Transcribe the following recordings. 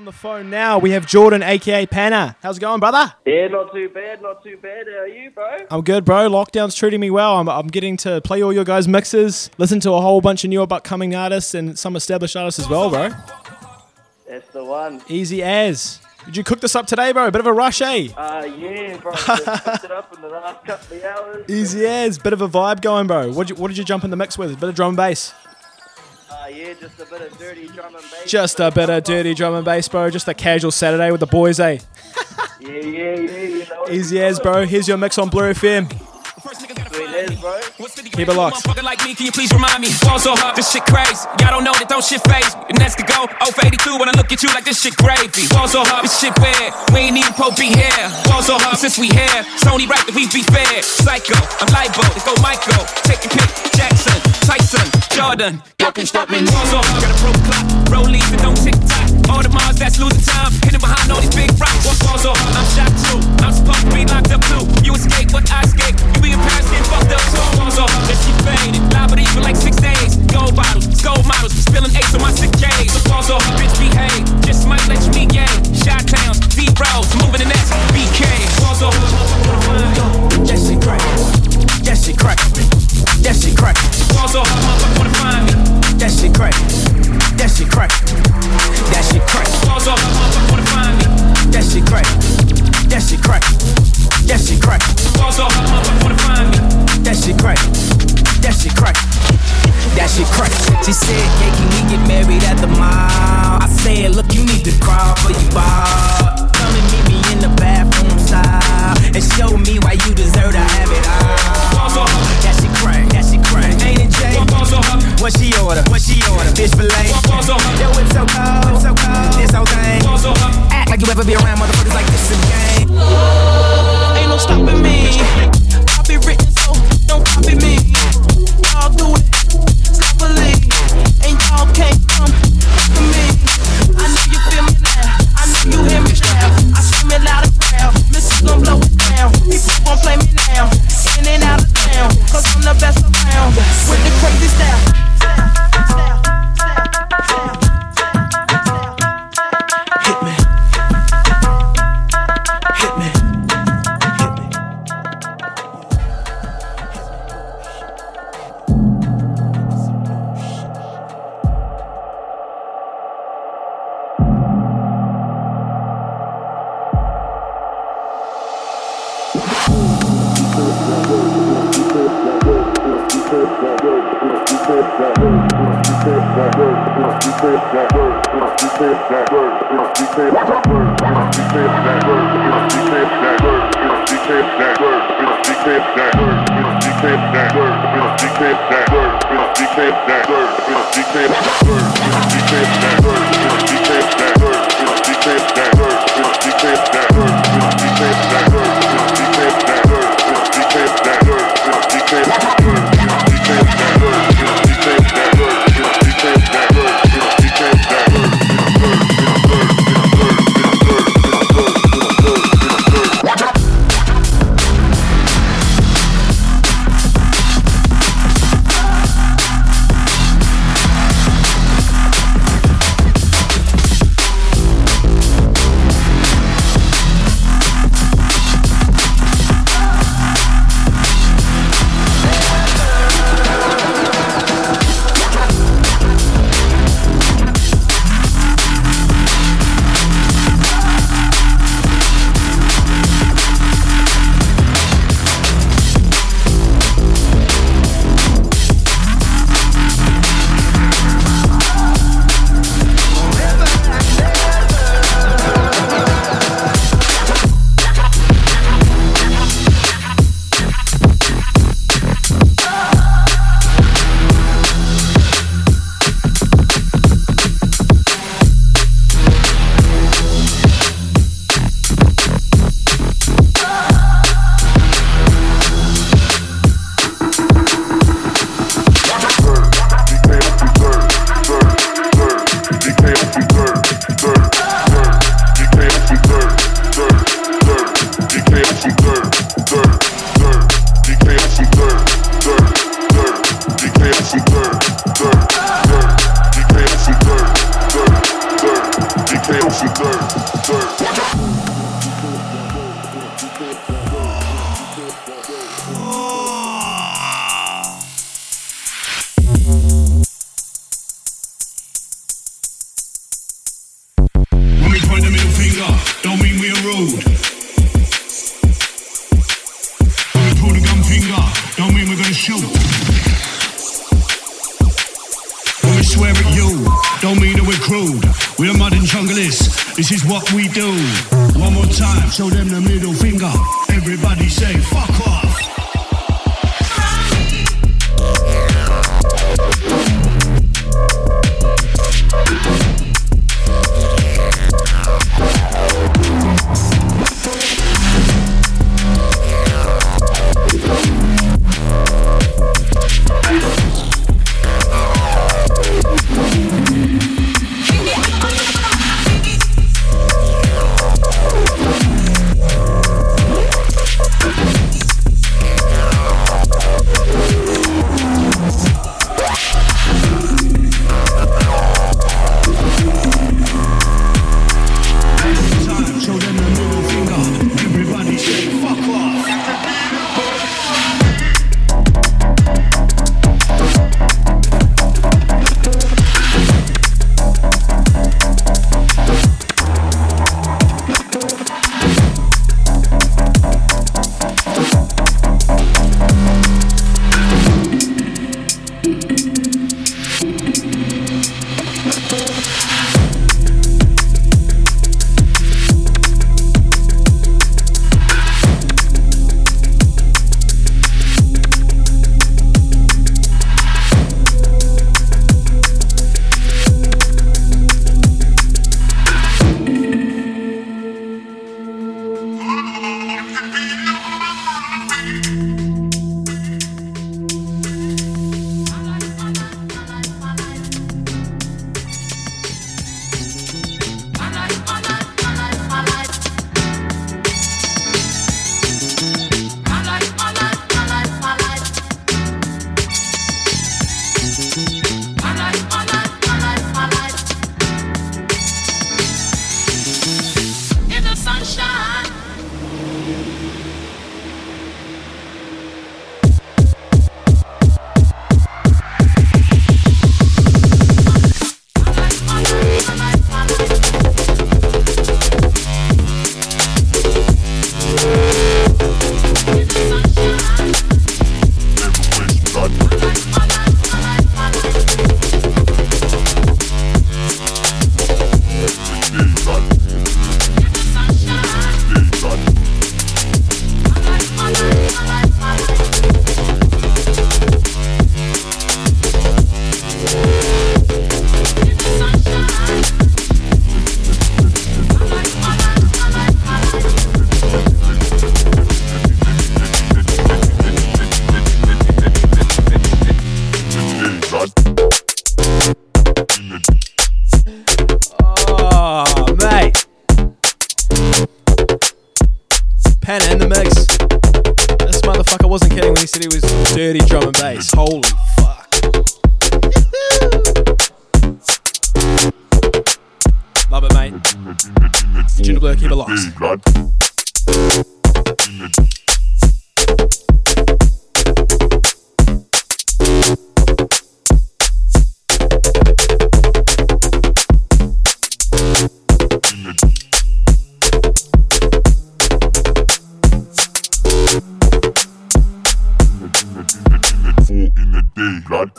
On the phone now, we have Jordan, aka Panna. How's it going, brother? Yeah, not too bad, not too bad. How are you, bro? I'm good, bro. Lockdown's treating me well. I'm, I'm getting to play all your guys' mixes, listen to a whole bunch of new upcoming artists and some established artists as well, bro. That's the one. Easy as. Did you cook this up today, bro? Bit of a rush, eh? Uh, yeah, bro. Picked it up in the last couple of hours. Easy as. Bit of a vibe going, bro. What did you, what did you jump in the mix with? A bit of drum and bass. Yeah, just a bit of dirty drum and bass. Just a bit of dirty drum and bass, bro. Just a casual Saturday with the boys, eh? Yeah, yeah, yeah. You know. Easy as, bro. Here's your mix on Blue FM. Sweet bro. Keep it locked. Like me, can you please remind me? Fall so hard, this shit crazy. Y'all don't know that don't shit faze. me. And that's to go. Oh, for 82 when I look at you like this shit gravy. Fall so hard, this shit weird. We ain't even Pope be here. Fall so hard since we here. It's only right that we be fair. Psycho, I'm libo. Let's go Michael. Take your pick. Jackson, Tyson, Jordan. Y'all can stop me. Fall so hard, got a broke clock. Rollies and don't tick tock. All the Mars that's losing time. that kidding when he said he was dirty drum and bass. Holy fuck. Love it, mate. Junior Blur, keep it locked. Thank you. in the day, blood.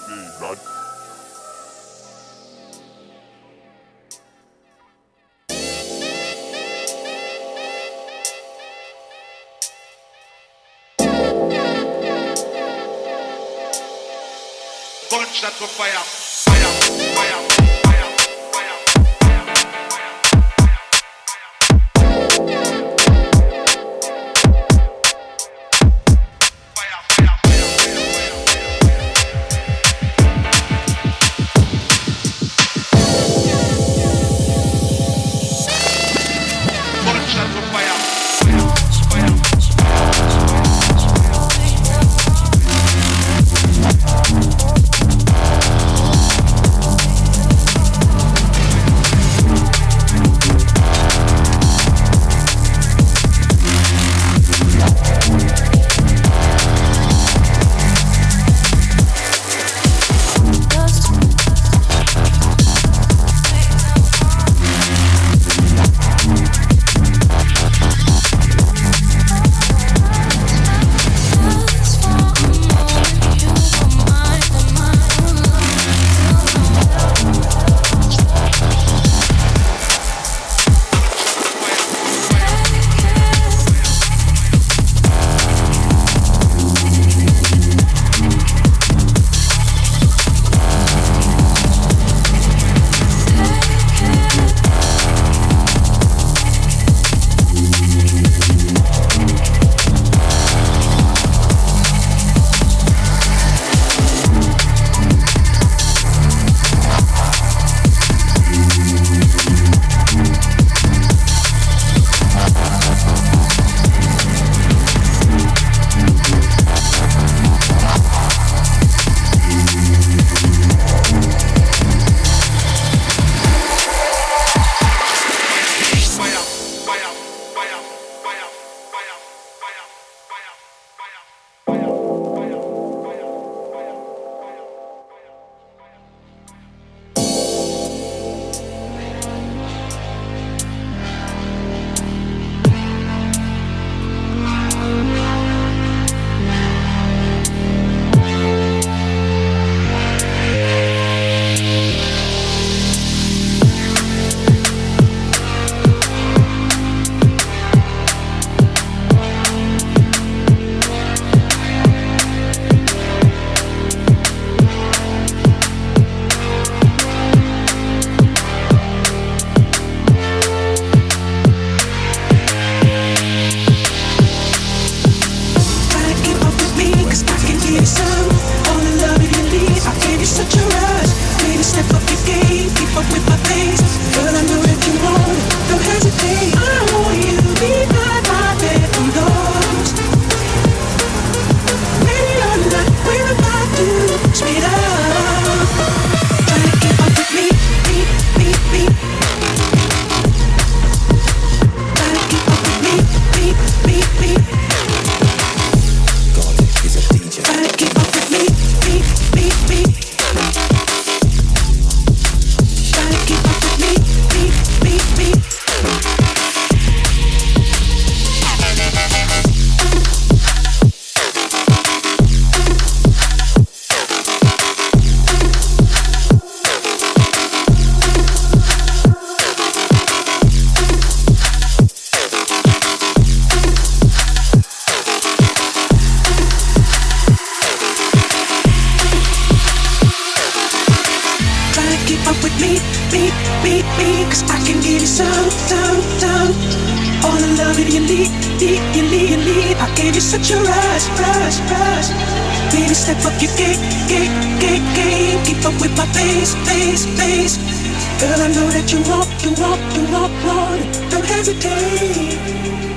Gunshots of fire. keep up with my pace, pace, pace. Girl, I know that you want, you want, you want, want it. Don't hesitate.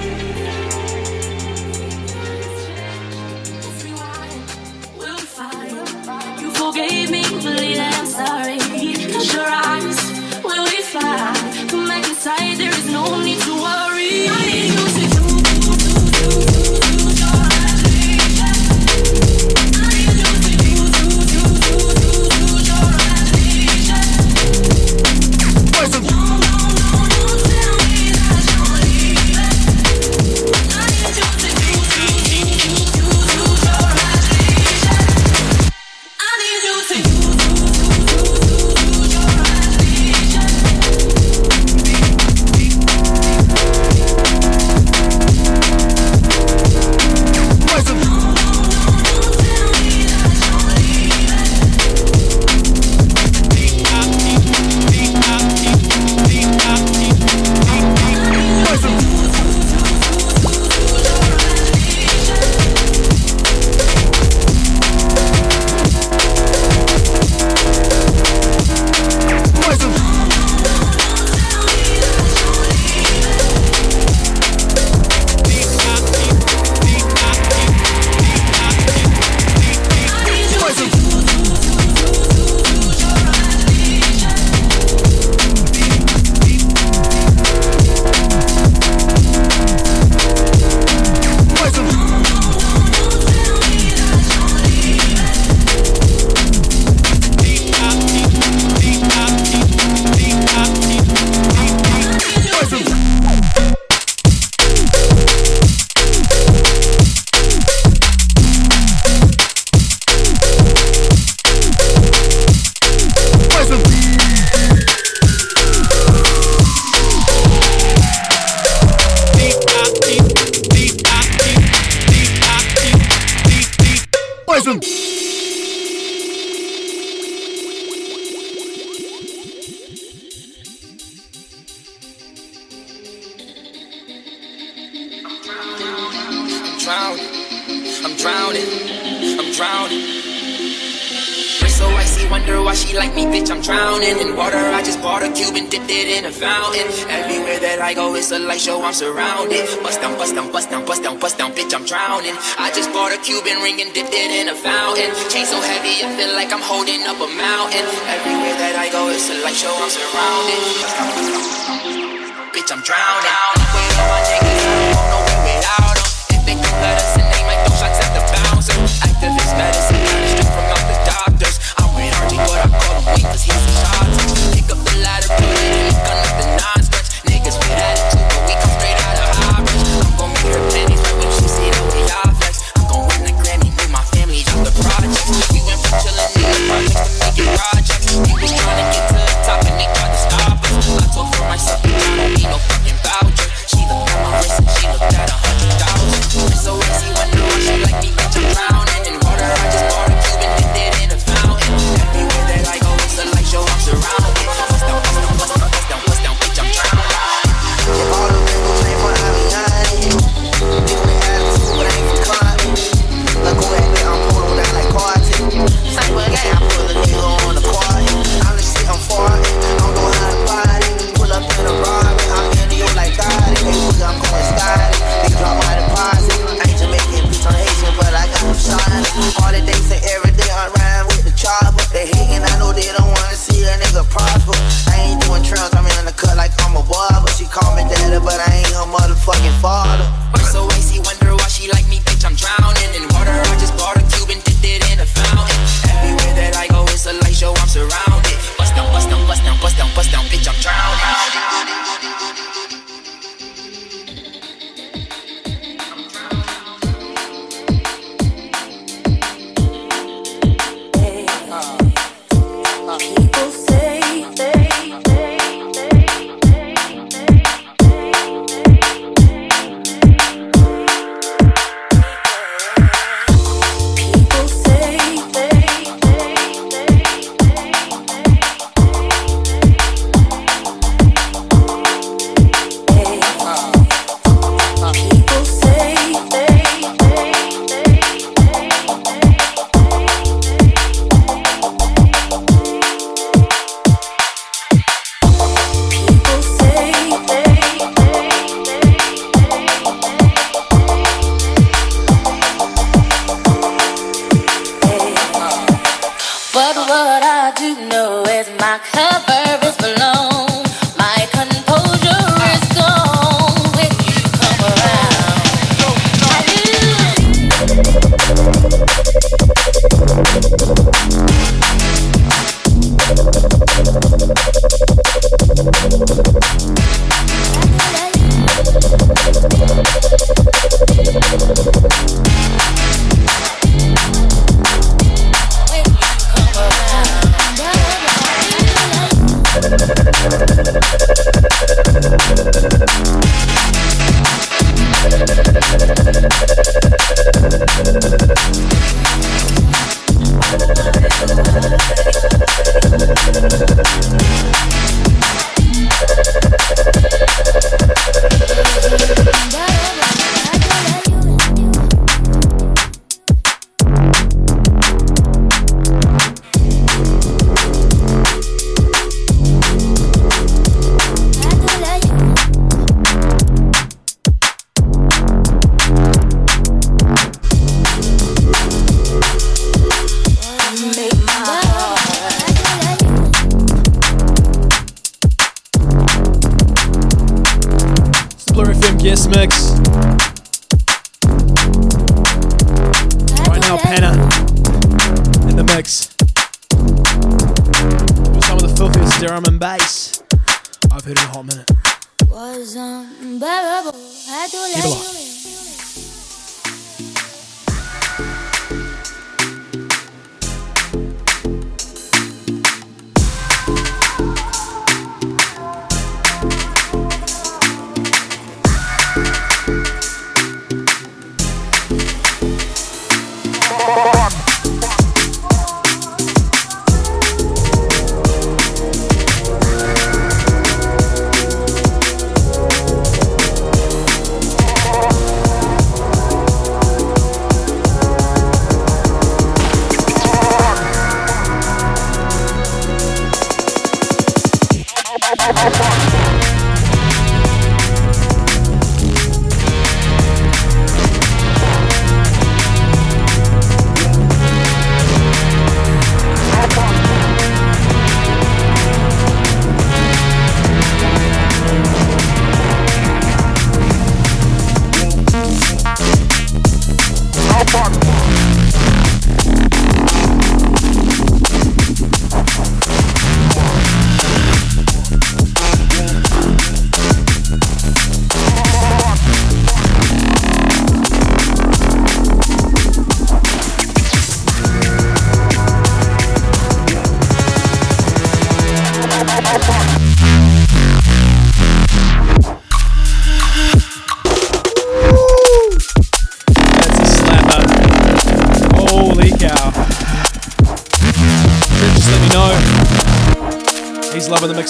It's a light show, I'm surrounded. Bust down, bust down, bust down, bust down, bust down, bitch, I'm drowning. I just bought a Cuban ring and dipped it in a fountain. Chain so heavy, I feel like I'm holding up a mountain. Everywhere that I go, it's a light show, I'm surrounded. Bust down, bust down, bust down, bitch, I'm drowning. Right now, in the mix. With some of the filthiest drum and bass I've heard in a hot minute. Was unbearable. Had to let you in.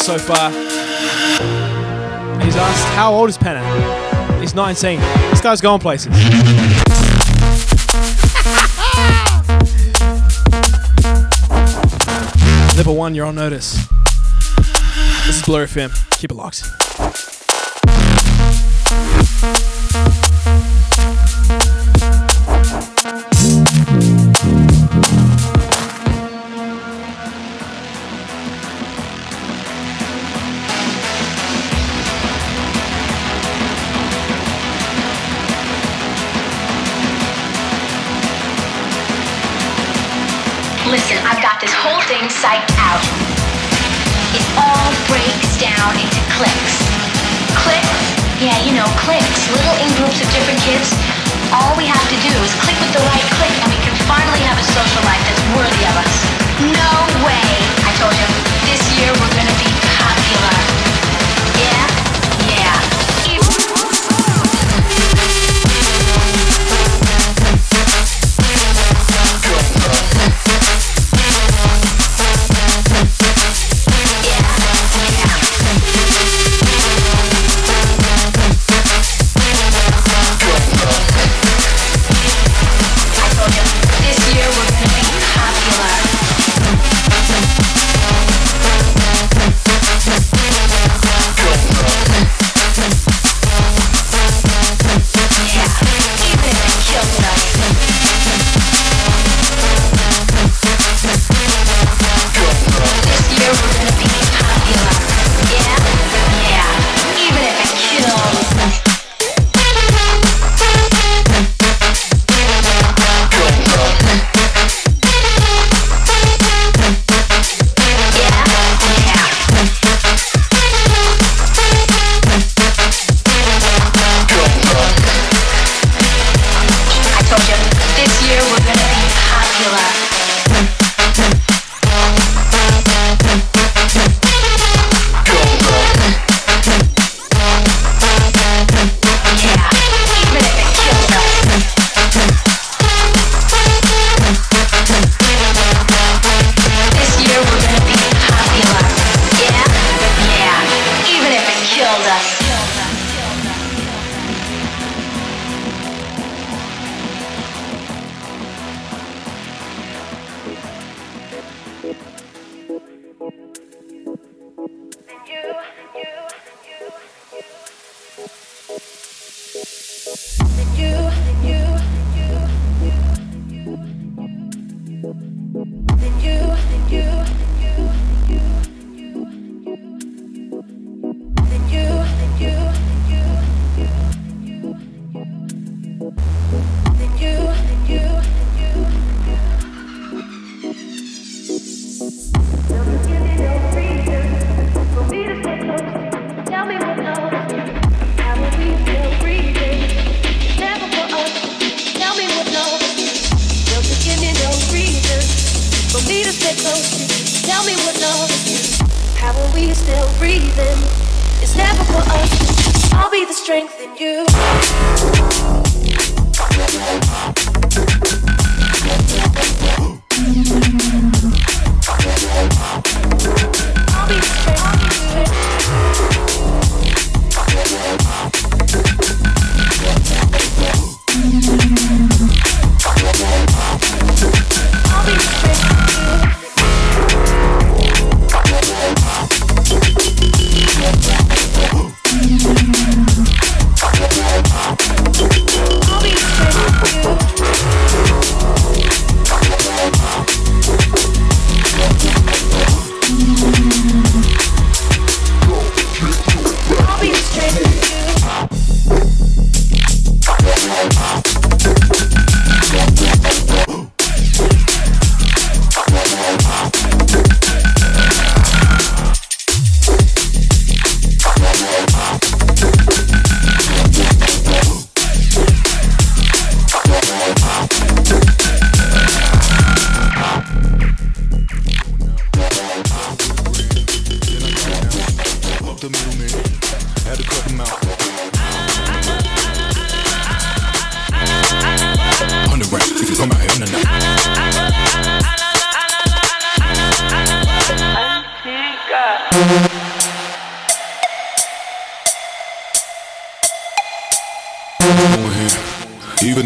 So far. He's asked, how old is Panna? He's 19. This guy's going places. Level 1, you're on notice. This is Blur FM. Keep it locked. Out. It all breaks down into cliques. Cliques? Yeah, you know, cliques. Little in groups of different kids. All we have to do is click with the right click and we can finally have a social life that's worthy of us. No way! I told you, this year we're gonna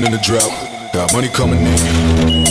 In the drought, got money coming in,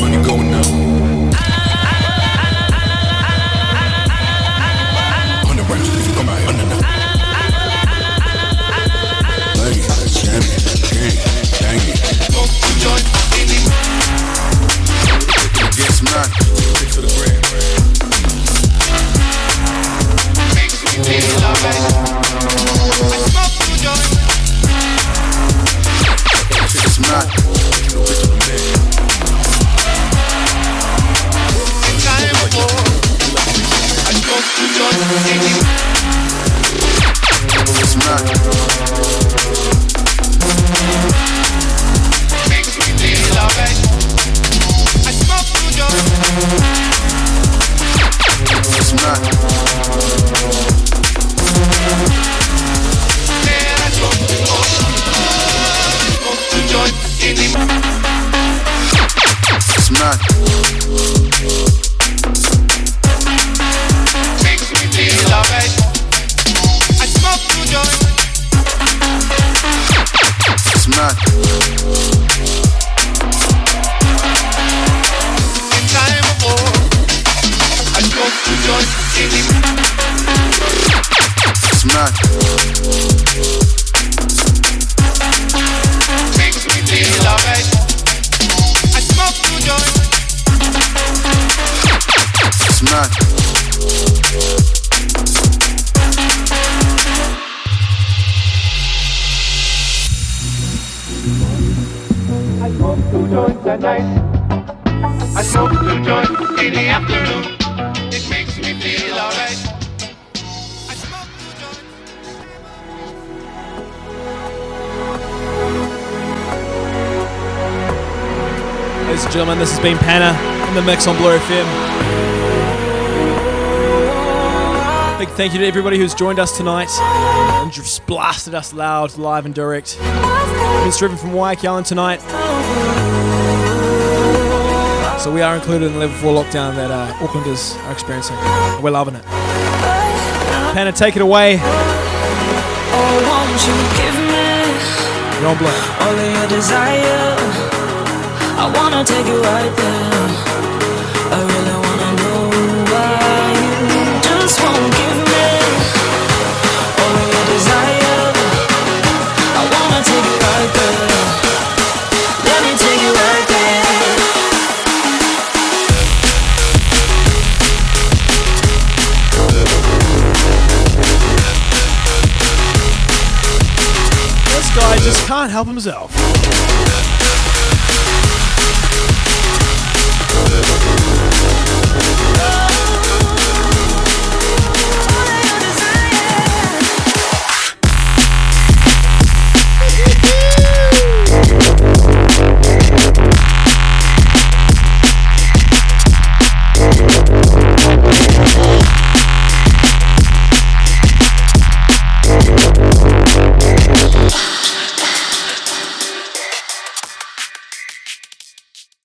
Take night. I smoke two joints in the afternoon. It makes me feel alright. Ladies and gentlemen, this has been Panna in the mix on Blue FM. Big thank you to everybody who's joined us tonight and just blasted us loud, live and direct. Been streaming from Waikato tonight. So we are included in the level 4 lockdown that uh, Aucklanders are experiencing. We're loving it. Panna, take it away. Oh, won't you give me You're on Blue. all of your desire? I wanna take you right there. I really help himself.